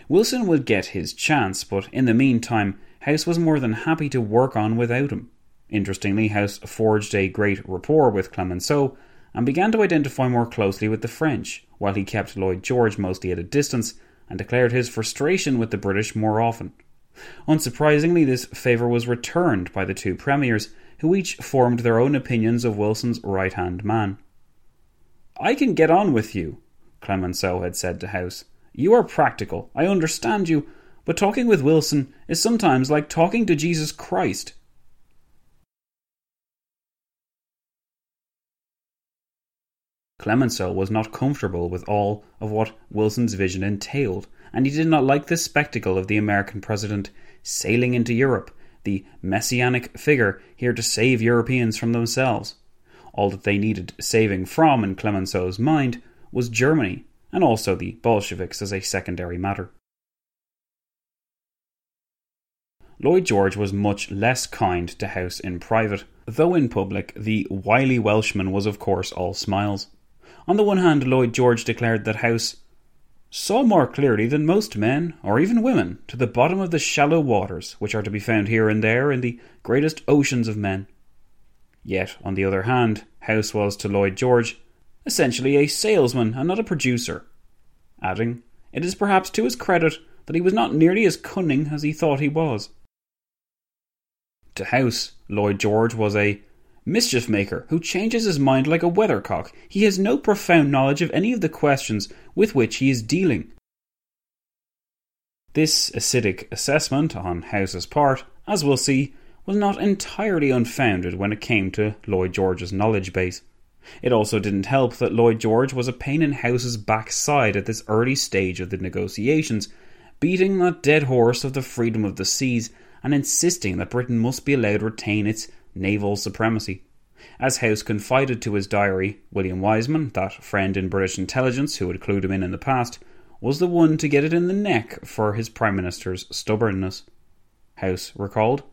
Wilson would get his chance, but in the meantime, House was more than happy to work on without him. Interestingly, House forged a great rapport with Clemenceau and began to identify more closely with the French, while he kept Lloyd George mostly at a distance and declared his frustration with the British more often. Unsurprisingly, this favour was returned by the two premiers, who each formed their own opinions of Wilson's right hand man. I can get on with you, Clemenceau had said to House. You are practical, I understand you, but talking with Wilson is sometimes like talking to Jesus Christ. Clemenceau was not comfortable with all of what Wilson's vision entailed, and he did not like the spectacle of the American president sailing into Europe, the messianic figure here to save Europeans from themselves. All that they needed saving from, in Clemenceau's mind, was Germany, and also the Bolsheviks as a secondary matter. Lloyd George was much less kind to House in private, though in public the wily Welshman was of course all smiles. On the one hand, Lloyd George declared that House saw more clearly than most men, or even women, to the bottom of the shallow waters which are to be found here and there in the greatest oceans of men. Yet, on the other hand, House was to Lloyd George essentially a salesman and not a producer, adding, It is perhaps to his credit that he was not nearly as cunning as he thought he was. To House, Lloyd George was a mischief maker who changes his mind like a weathercock. He has no profound knowledge of any of the questions with which he is dealing. This acidic assessment on House's part, as we'll see, was not entirely unfounded when it came to Lloyd George's knowledge base. It also didn't help that Lloyd George was a pain in House's backside at this early stage of the negotiations, beating that dead horse of the freedom of the seas and insisting that Britain must be allowed to retain its naval supremacy. As House confided to his diary, William Wiseman, that friend in British intelligence who had clued him in in the past, was the one to get it in the neck for his Prime Minister's stubbornness. House recalled.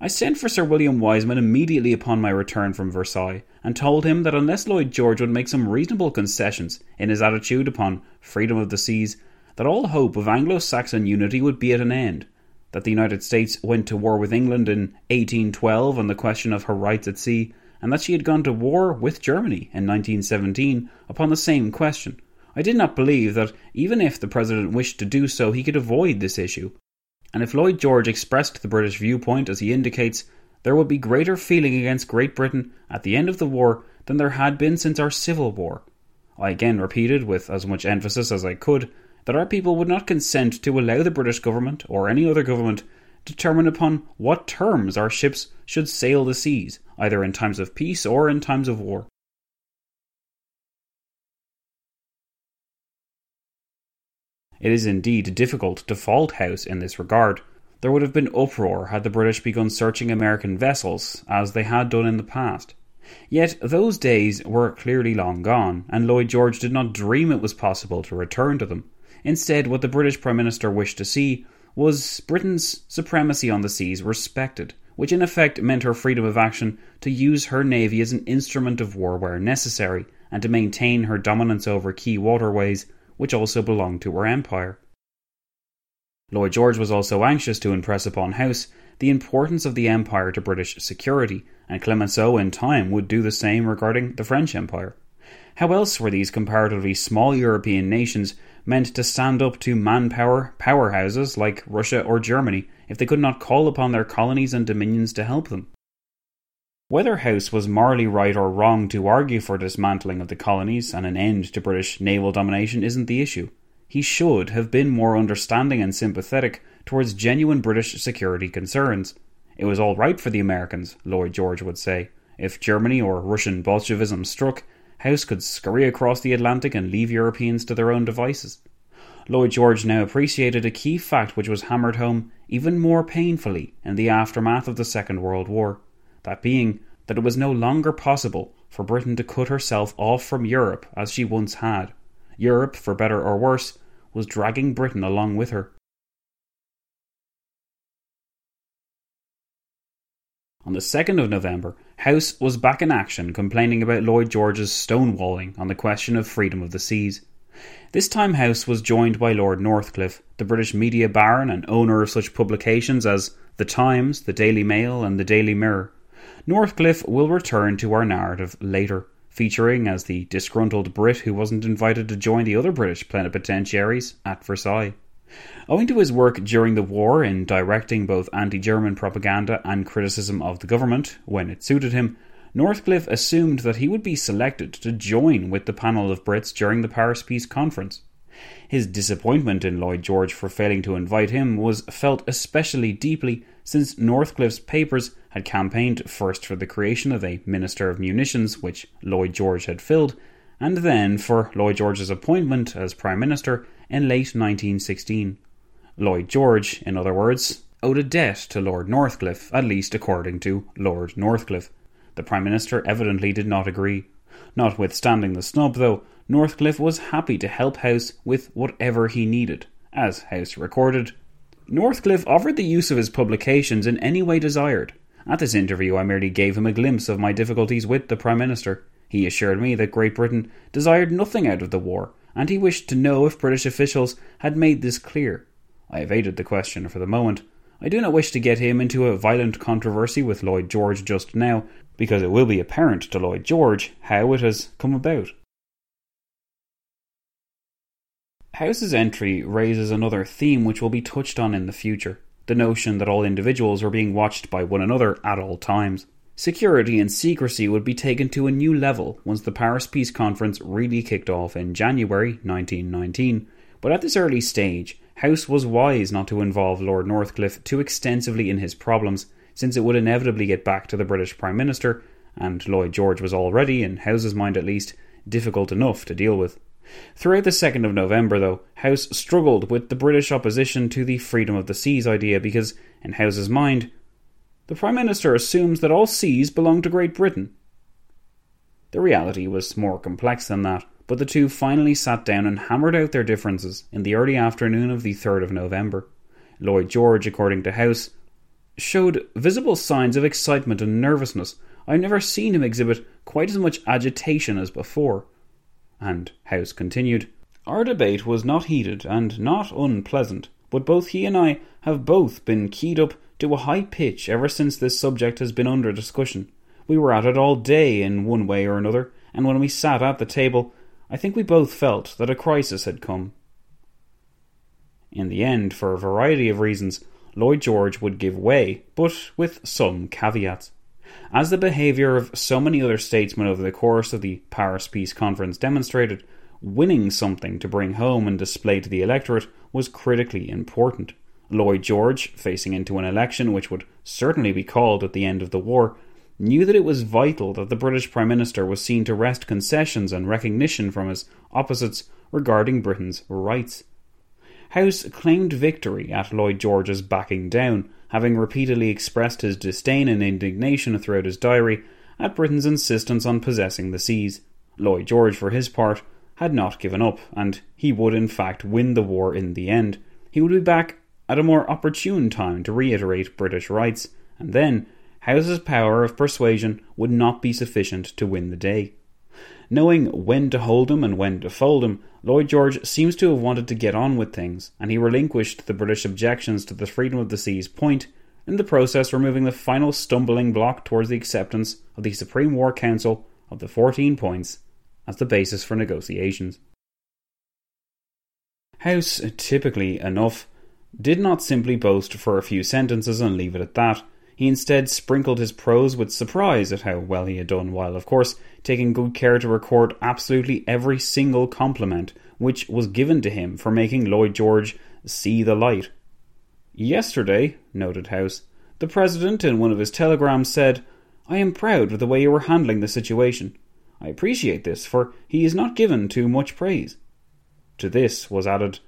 I sent for Sir William Wiseman immediately upon my return from Versailles and told him that unless Lloyd George would make some reasonable concessions in his attitude upon freedom of the seas, that all hope of Anglo Saxon unity would be at an end, that the United States went to war with England in 1812 on the question of her rights at sea, and that she had gone to war with Germany in 1917 upon the same question. I did not believe that even if the President wished to do so, he could avoid this issue. And if Lloyd George expressed the British viewpoint as he indicates, there would be greater feeling against Great Britain at the end of the war than there had been since our Civil War. I again repeated, with as much emphasis as I could, that our people would not consent to allow the British government or any other government determine upon what terms our ships should sail the seas, either in times of peace or in times of war. It is indeed difficult to fault House in this regard. There would have been uproar had the British begun searching American vessels, as they had done in the past. Yet those days were clearly long gone, and Lloyd George did not dream it was possible to return to them. Instead, what the British Prime Minister wished to see was Britain's supremacy on the seas respected, which in effect meant her freedom of action to use her navy as an instrument of war where necessary, and to maintain her dominance over key waterways, which also belonged to her empire. Lloyd George was also anxious to impress upon House the importance of the empire to British security, and Clemenceau in time would do the same regarding the French Empire. How else were these comparatively small European nations meant to stand up to manpower powerhouses like Russia or Germany if they could not call upon their colonies and dominions to help them. Whether House was morally right or wrong to argue for dismantling of the colonies and an end to British naval domination isn't the issue. He should have been more understanding and sympathetic towards genuine British security concerns. It was all right for the Americans, Lloyd George would say. If Germany or Russian Bolshevism struck, House could scurry across the Atlantic and leave Europeans to their own devices. Lloyd George now appreciated a key fact which was hammered home even more painfully in the aftermath of the Second World War that being that it was no longer possible for Britain to cut herself off from Europe as she once had. Europe, for better or worse, was dragging Britain along with her. On the 2nd of November, House was back in action complaining about Lloyd George's stonewalling on the question of freedom of the seas. This time House was joined by Lord Northcliffe, the British media baron and owner of such publications as The Times, The Daily Mail, and The Daily Mirror. Northcliffe will return to our narrative later, featuring as the disgruntled Brit who wasn't invited to join the other British plenipotentiaries at Versailles. Owing to his work during the war in directing both anti German propaganda and criticism of the government when it suited him, Northcliffe assumed that he would be selected to join with the panel of Brits during the Paris Peace Conference. His disappointment in Lloyd George for failing to invite him was felt especially deeply since Northcliffe's papers had campaigned first for the creation of a Minister of Munitions, which Lloyd George had filled, and then for Lloyd George's appointment as Prime Minister in late 1916. Lloyd George, in other words, owed a debt to Lord Northcliffe, at least according to Lord Northcliffe. The Prime Minister evidently did not agree. Notwithstanding the snub, though, Northcliffe was happy to help House with whatever he needed. As House recorded, Northcliffe offered the use of his publications in any way desired. At this interview, I merely gave him a glimpse of my difficulties with the Prime Minister. He assured me that Great Britain desired nothing out of the war, and he wished to know if British officials had made this clear. I evaded the question for the moment. I do not wish to get him into a violent controversy with Lloyd George just now, because it will be apparent to Lloyd George how it has come about. House's entry raises another theme which will be touched on in the future the notion that all individuals are being watched by one another at all times. Security and secrecy would be taken to a new level once the Paris Peace Conference really kicked off in January 1919, but at this early stage, House was wise not to involve Lord Northcliffe too extensively in his problems, since it would inevitably get back to the British Prime Minister, and Lloyd George was already, in House's mind at least, difficult enough to deal with. Throughout the 2nd of November, though, House struggled with the British opposition to the freedom of the seas idea because, in House's mind, the Prime Minister assumes that all seas belong to Great Britain. The reality was more complex than that, but the two finally sat down and hammered out their differences in the early afternoon of the 3rd of November. Lloyd George, according to House, showed visible signs of excitement and nervousness. I've never seen him exhibit quite as much agitation as before. And House continued, Our debate was not heated and not unpleasant, but both he and I have both been keyed up to a high pitch ever since this subject has been under discussion. We were at it all day in one way or another, and when we sat at the table, I think we both felt that a crisis had come. In the end, for a variety of reasons, Lloyd George would give way, but with some caveats. As the behaviour of so many other statesmen over the course of the Paris Peace Conference demonstrated, winning something to bring home and display to the electorate was critically important. Lloyd George, facing into an election which would certainly be called at the end of the war, knew that it was vital that the British Prime Minister was seen to wrest concessions and recognition from his opposites regarding Britain's rights. House claimed victory at Lloyd George's backing down, having repeatedly expressed his disdain and indignation throughout his diary at Britain's insistence on possessing the seas. Lloyd George, for his part, had not given up, and he would in fact win the war in the end. He would be back at a more opportune time to reiterate British rights, and then House's power of persuasion would not be sufficient to win the day. Knowing when to hold him and when to fold him, Lloyd George seems to have wanted to get on with things, and he relinquished the British objections to the freedom of the seas point, in the process removing the final stumbling block towards the acceptance of the Supreme War Council of the 14 points as the basis for negotiations. House, typically enough, did not simply boast for a few sentences and leave it at that. He instead sprinkled his prose with surprise at how well he had done, while, of course, taking good care to record absolutely every single compliment which was given to him for making Lloyd George see the light. Yesterday, noted House, the President in one of his telegrams said, I am proud of the way you are handling the situation. I appreciate this, for he is not given too much praise. To this was added,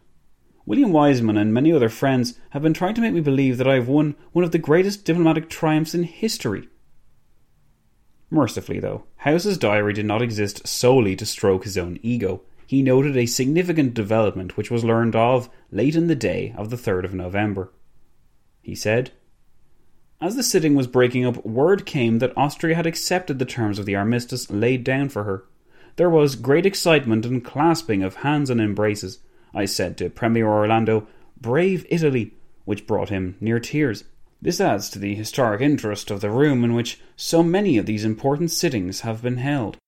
William Wiseman and many other friends have been trying to make me believe that I have won one of the greatest diplomatic triumphs in history. Mercifully, though, House's diary did not exist solely to stroke his own ego. He noted a significant development which was learned of late in the day of the 3rd of November. He said, As the sitting was breaking up, word came that Austria had accepted the terms of the armistice laid down for her. There was great excitement and clasping of hands and embraces. I said to Premier Orlando, Brave Italy, which brought him near tears. This adds to the historic interest of the room in which so many of these important sittings have been held.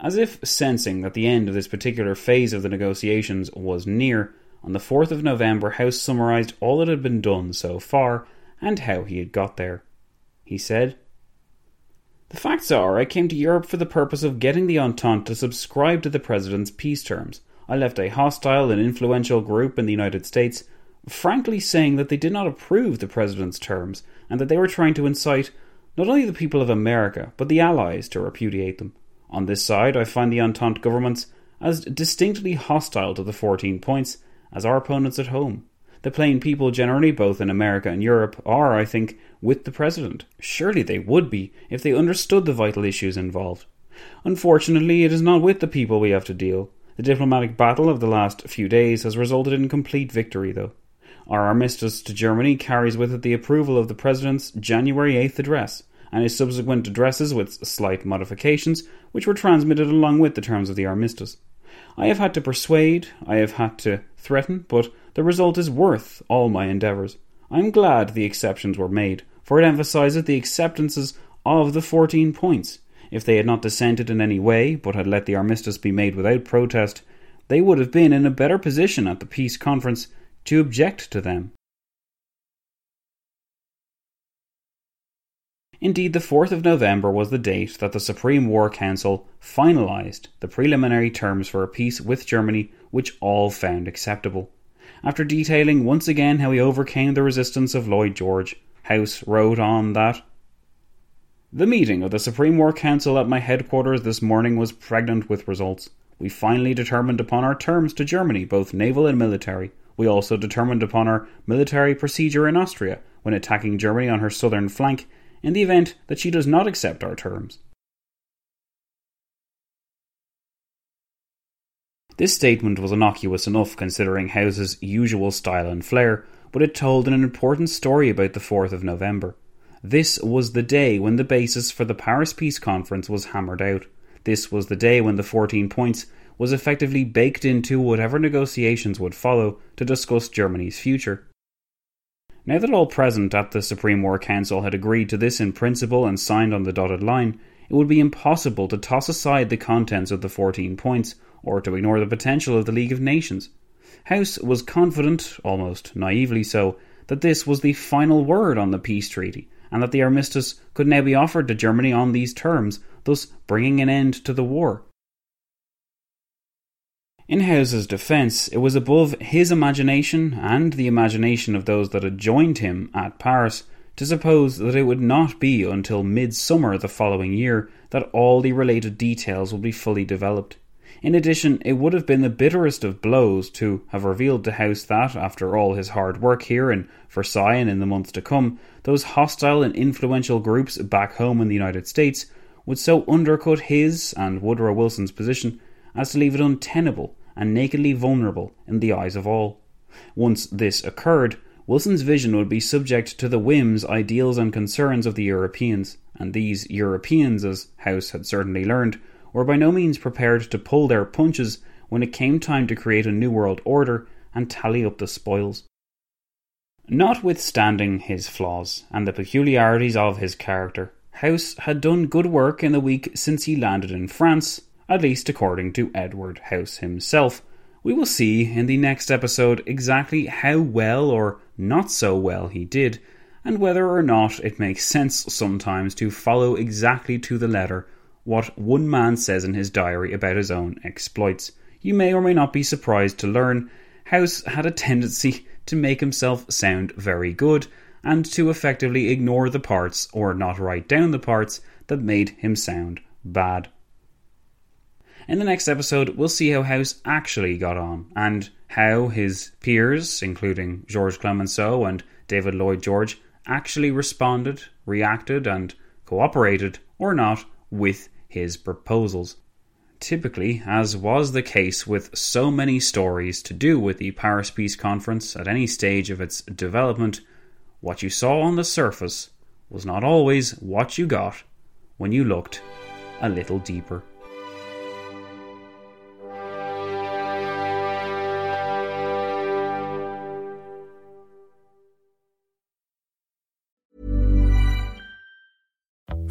As if sensing that the end of this particular phase of the negotiations was near, on the 4th of November, House summarised all that had been done so far and how he had got there. He said, The facts are, I came to Europe for the purpose of getting the Entente to subscribe to the President's peace terms. I left a hostile and influential group in the United States, frankly saying that they did not approve the President's terms and that they were trying to incite not only the people of America, but the Allies to repudiate them. On this side, I find the Entente governments as distinctly hostile to the 14 points as our opponents at home. The plain people generally, both in America and Europe, are, I think, with the President. Surely they would be if they understood the vital issues involved. Unfortunately, it is not with the people we have to deal. The diplomatic battle of the last few days has resulted in complete victory, though. Our armistice to Germany carries with it the approval of the President's January 8th address, and his subsequent addresses with slight modifications, which were transmitted along with the terms of the armistice. I have had to persuade, I have had to threaten, but the result is worth all my endeavours. I am glad the exceptions were made, for it emphasises the acceptances of the fourteen points. If they had not dissented in any way, but had let the armistice be made without protest, they would have been in a better position at the peace conference to object to them. Indeed, the 4th of November was the date that the Supreme War Council finalised the preliminary terms for a peace with Germany, which all found acceptable. After detailing once again how he overcame the resistance of Lloyd George, House wrote on that the meeting of the Supreme War Council at my headquarters this morning was pregnant with results. We finally determined upon our terms to Germany, both naval and military. We also determined upon our military procedure in Austria when attacking Germany on her southern flank in the event that she does not accept our terms. This statement was innocuous enough considering House's usual style and flair, but it told an important story about the 4th of November. This was the day when the basis for the Paris Peace Conference was hammered out. This was the day when the 14 points was effectively baked into whatever negotiations would follow to discuss Germany's future. Now that all present at the Supreme War Council had agreed to this in principle and signed on the dotted line, it would be impossible to toss aside the contents of the 14 points or to ignore the potential of the League of Nations. House was confident, almost naively so, that this was the final word on the peace treaty and that the armistice could now be offered to Germany on these terms, thus bringing an end to the war. In House's defence, it was above his imagination and the imagination of those that had joined him at Paris to suppose that it would not be until midsummer the following year that all the related details would be fully developed. In addition, it would have been the bitterest of blows to have revealed to House that, after all his hard work here in Versailles and in the months to come, those hostile and influential groups back home in the United States would so undercut his and Woodrow Wilson's position as to leave it untenable and nakedly vulnerable in the eyes of all. Once this occurred, Wilson's vision would be subject to the whims, ideals, and concerns of the Europeans, and these Europeans, as House had certainly learned, were by no means prepared to pull their punches when it came time to create a new world order and tally up the spoils. Notwithstanding his flaws and the peculiarities of his character, House had done good work in the week since he landed in France, at least according to Edward House himself. We will see in the next episode exactly how well or not so well he did, and whether or not it makes sense sometimes to follow exactly to the letter what one man says in his diary about his own exploits. You may or may not be surprised to learn House had a tendency to make himself sound very good and to effectively ignore the parts or not write down the parts that made him sound bad. In the next episode, we'll see how House actually got on and how his peers, including Georges Clemenceau and David Lloyd George, actually responded, reacted, and cooperated or not with his proposals. Typically, as was the case with so many stories to do with the Paris Peace Conference at any stage of its development, what you saw on the surface was not always what you got when you looked a little deeper.